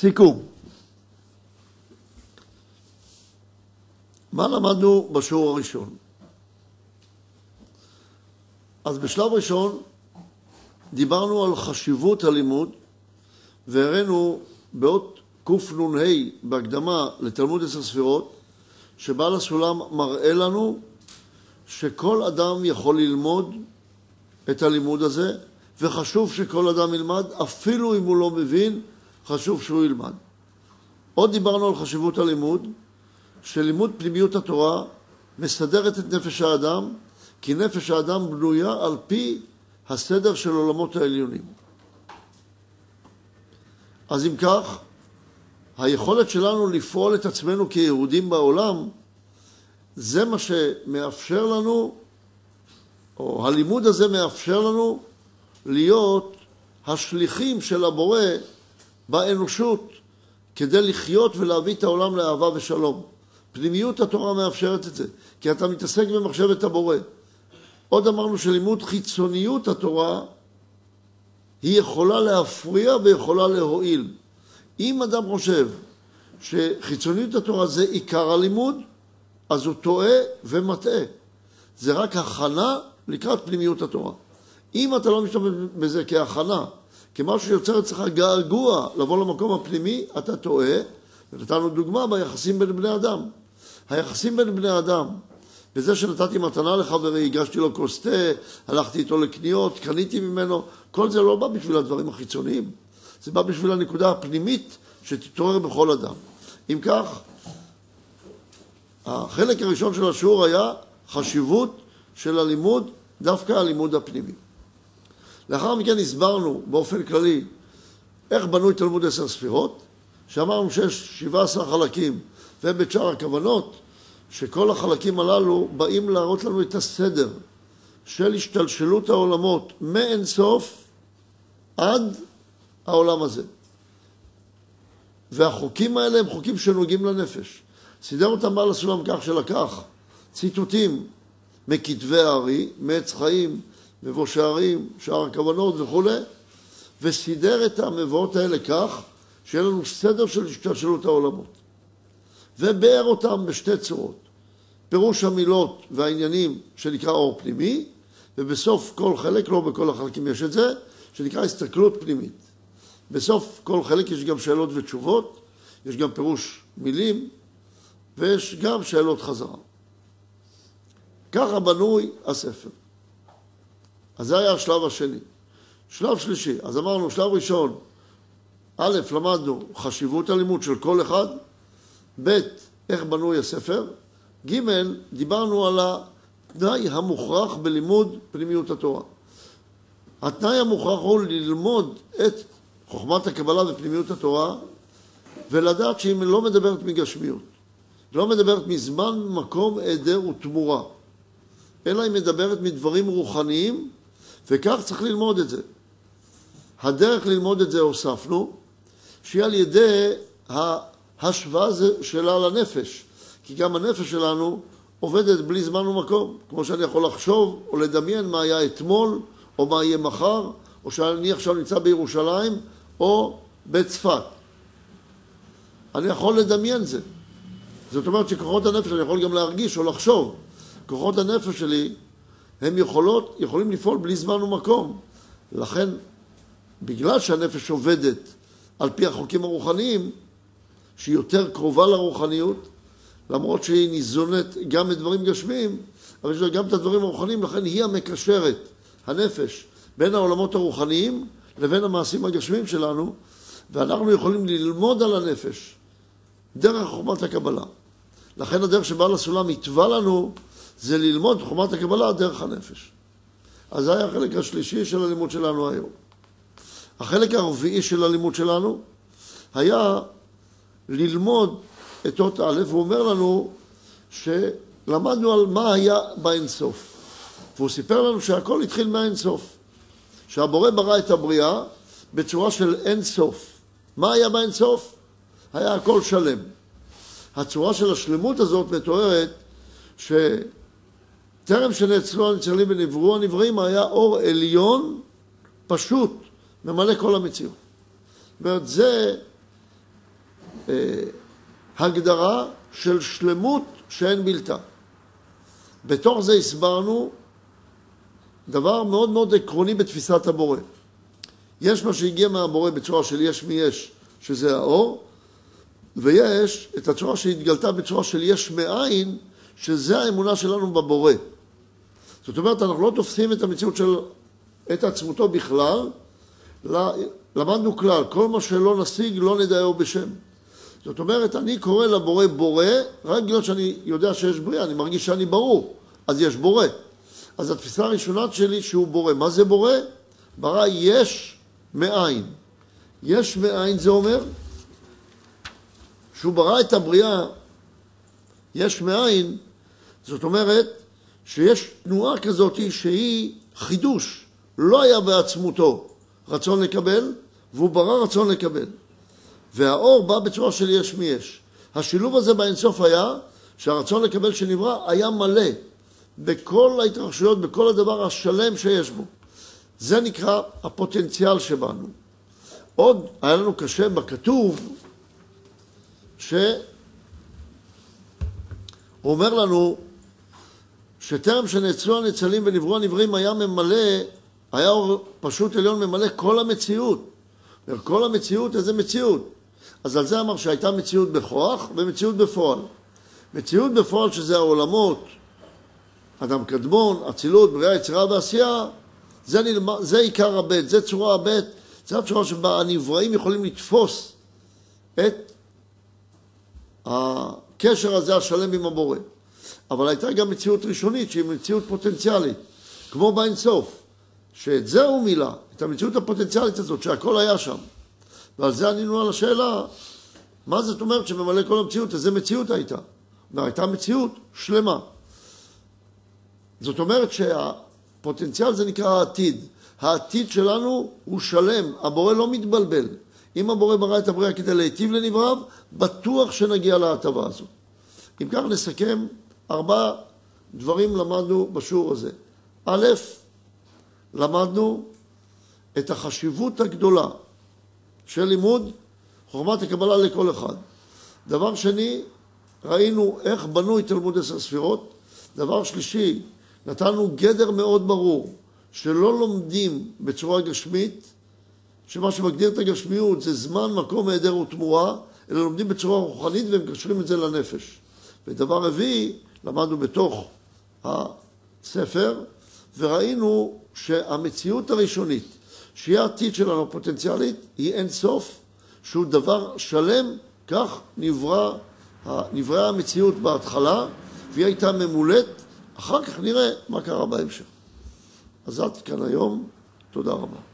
סיכום. מה למדנו בשיעור הראשון? אז בשלב ראשון דיברנו על חשיבות הלימוד והראינו באות קנ"ה בהקדמה לתלמוד עשר ספירות שבעל הסולם מראה לנו שכל אדם יכול ללמוד את הלימוד הזה וחשוב שכל אדם ילמד, אפילו אם הוא לא מבין, חשוב שהוא ילמד. עוד דיברנו על חשיבות הלימוד, שלימוד פנימיות התורה מסדרת את נפש האדם, כי נפש האדם בנויה על פי הסדר של עולמות העליונים. אז אם כך, היכולת שלנו לפעול את עצמנו כיהודים בעולם, זה מה שמאפשר לנו, או הלימוד הזה מאפשר לנו להיות השליחים של הבורא באנושות כדי לחיות ולהביא את העולם לאהבה ושלום. פנימיות התורה מאפשרת את זה, כי אתה מתעסק במחשבת הבורא. עוד אמרנו שלימוד חיצוניות התורה היא יכולה להפריע ויכולה להועיל. אם אדם חושב שחיצוניות התורה זה עיקר הלימוד, אז הוא טועה ומטעה. זה רק הכנה לקראת פנימיות התורה. אם אתה לא משתמש בזה כהכנה, כמשהו שיוצר אצלך געגוע לבוא למקום הפנימי, אתה טועה. ונתנו דוגמה ביחסים בין בני אדם. היחסים בין בני אדם, בזה שנתתי מתנה לחברי, הגשתי לו כוס תה, הלכתי איתו לקניות, קניתי ממנו, כל זה לא בא בשביל הדברים החיצוניים, זה בא בשביל הנקודה הפנימית שתתעורר בכל אדם. אם כך, החלק הראשון של השיעור היה חשיבות של הלימוד, דווקא הלימוד הפנימי. לאחר מכן הסברנו באופן כללי איך בנוי תלמוד עשר ספירות, שאמרנו שיש 17 חלקים והם שאר הכוונות, שכל החלקים הללו באים להראות לנו את הסדר של השתלשלות העולמות מאין סוף עד העולם הזה. והחוקים האלה הם חוקים שנוגעים לנפש. סידר אותם בעל הסולם כך שלקח ציטוטים מכתבי הארי, מעץ חיים, מבוא שערים, שער הכוונות וכולי, וסידר את המבואות האלה כך שיהיה לנו סדר של השתלשלות העולמות. וביאר אותם בשתי צורות. פירוש המילות והעניינים שנקרא אור פנימי, ובסוף כל חלק, לא בכל החלקים יש את זה, שנקרא הסתכלות פנימית. בסוף כל חלק יש גם שאלות ותשובות, יש גם פירוש מילים, ויש גם שאלות חזרה. ככה בנוי הספר. אז זה היה השלב השני. שלב שלישי, אז אמרנו, שלב ראשון, א', למדנו חשיבות הלימוד של כל אחד, ב', איך בנוי הספר, ג', דיברנו על התנאי המוכרח בלימוד פנימיות התורה. התנאי המוכרח הוא ללמוד את חוכמת הקבלה ופנימיות התורה ולדעת שהיא לא מדברת מגשמיות, לא מדברת מזמן, מקום, היעדר ותמורה, אלא היא מדברת מדברים רוחניים וכך צריך ללמוד את זה. הדרך ללמוד את זה הוספנו, שהיא על ידי ההשוואה שלה לנפש, כי גם הנפש שלנו עובדת בלי זמן ומקום, כמו שאני יכול לחשוב או לדמיין מה היה אתמול או מה יהיה מחר, או שאני עכשיו נמצא בירושלים או בצפת. אני יכול לדמיין זה. זאת אומרת שכוחות הנפש אני יכול גם להרגיש או לחשוב. כוחות הנפש שלי הם יכולות, יכולים לפעול בלי זמן ומקום. לכן, בגלל שהנפש עובדת על פי החוקים הרוחניים, שהיא יותר קרובה לרוחניות, למרות שהיא ניזונת גם מדברים גשמיים, אבל יש לה גם את הדברים הרוחניים, לכן היא המקשרת, הנפש, בין העולמות הרוחניים לבין המעשים הגשמיים שלנו, ואנחנו יכולים ללמוד על הנפש דרך חוכמת הקבלה. לכן הדרך שבעל הסולם התווה לנו זה ללמוד חומת הקבלה דרך הנפש. אז זה היה החלק השלישי של הלימוד שלנו היום. החלק הרביעי של הלימוד שלנו היה ללמוד את אות א', הוא אומר לנו שלמדנו על מה היה באינסוף. והוא סיפר לנו שהכל התחיל מהאינסוף. שהבורא ברא את הבריאה בצורה של אינסוף. מה היה באינסוף? היה הכל שלם. הצורה של השלמות הזאת מתוארת ש... טרם שנאצלו הניצלים ונבראו הנבראים היה אור עליון פשוט, ממלא כל המציאות. זאת זה הגדרה של שלמות שאין בלתה. בתוך זה הסברנו דבר מאוד מאוד עקרוני בתפיסת הבורא. יש מה שהגיע מהבורא בצורה של יש מי יש, שזה האור, ויש את הצורה שהתגלתה בצורה של יש מאין, שזה האמונה שלנו בבורא. זאת אומרת, אנחנו לא תופסים את המציאות של, את עצמותו בכלל, למדנו כלל, כל מה שלא נשיג לא נדעהו בשם. זאת אומרת, אני קורא לבורא בורא, רק בגלל שאני יודע שיש בריאה, אני מרגיש שאני ברור, אז יש בורא. אז התפיסה הראשונה שלי שהוא בורא. מה זה בורא? ברא יש מאין. יש מאין זה אומר שהוא ברא את הבריאה יש מאין, זאת אומרת שיש תנועה כזאת שהיא חידוש, לא היה בעצמותו רצון לקבל, והוא ברא רצון לקבל. והאור בא בצורה של יש מי יש. השילוב הזה באינסוף היה שהרצון לקבל שנברא היה מלא בכל ההתרחשויות, בכל הדבר השלם שיש בו. זה נקרא הפוטנציאל שבנו. עוד היה לנו קשה בכתוב שהוא אומר לנו שטרם שנעצרו הנצלים ונבראו הנבראים היה ממלא, היה אור פשוט עליון ממלא כל המציאות. כל המציאות, איזה מציאות? אז על זה אמר שהייתה מציאות בכוח ומציאות בפועל. מציאות בפועל שזה העולמות, אדם קדמון, אצילות, בריאה, יצירה ועשייה, זה, נלמד, זה עיקר הבית, זה צורה הבית, זה הצורה שבה הנבראים יכולים לתפוס את הקשר הזה השלם עם הבורא. אבל הייתה גם מציאות ראשונית שהיא מציאות פוטנציאלית, כמו באינסוף, שאת זה הוא מילא, את המציאות הפוטנציאלית הזאת, שהכל היה שם. ועל זה ענינו על השאלה, מה זאת אומרת שממלא כל המציאות? איזה מציאות הייתה? והייתה מציאות שלמה. זאת אומרת שהפוטנציאל זה נקרא העתיד. העתיד שלנו הוא שלם, הבורא לא מתבלבל. אם הבורא ברא את הבריאה כדי להיטיב לנבריו, בטוח שנגיע להטבה הזו. אם כך נסכם, ארבע דברים למדנו בשיעור הזה. א', למדנו את החשיבות הגדולה של לימוד חוכמת הקבלה לכל אחד. דבר שני, ראינו איך בנו את תלמוד עשר ספירות. דבר שלישי, נתנו גדר מאוד ברור, שלא לומדים בצורה גשמית, שמה שמגדיר את הגשמיות זה זמן, מקום, היעדר ותמורה, אלא לומדים בצורה רוחנית ומקשרים את זה לנפש. ודבר רביעי, למדנו בתוך הספר, וראינו שהמציאות הראשונית, שהיא העתיד שלנו פוטנציאלית, היא אין סוף, שהוא דבר שלם, כך נברא, נבראה המציאות בהתחלה, והיא הייתה ממולאת אחר כך נראה מה קרה בהמשך. אז עד כאן היום, תודה רבה.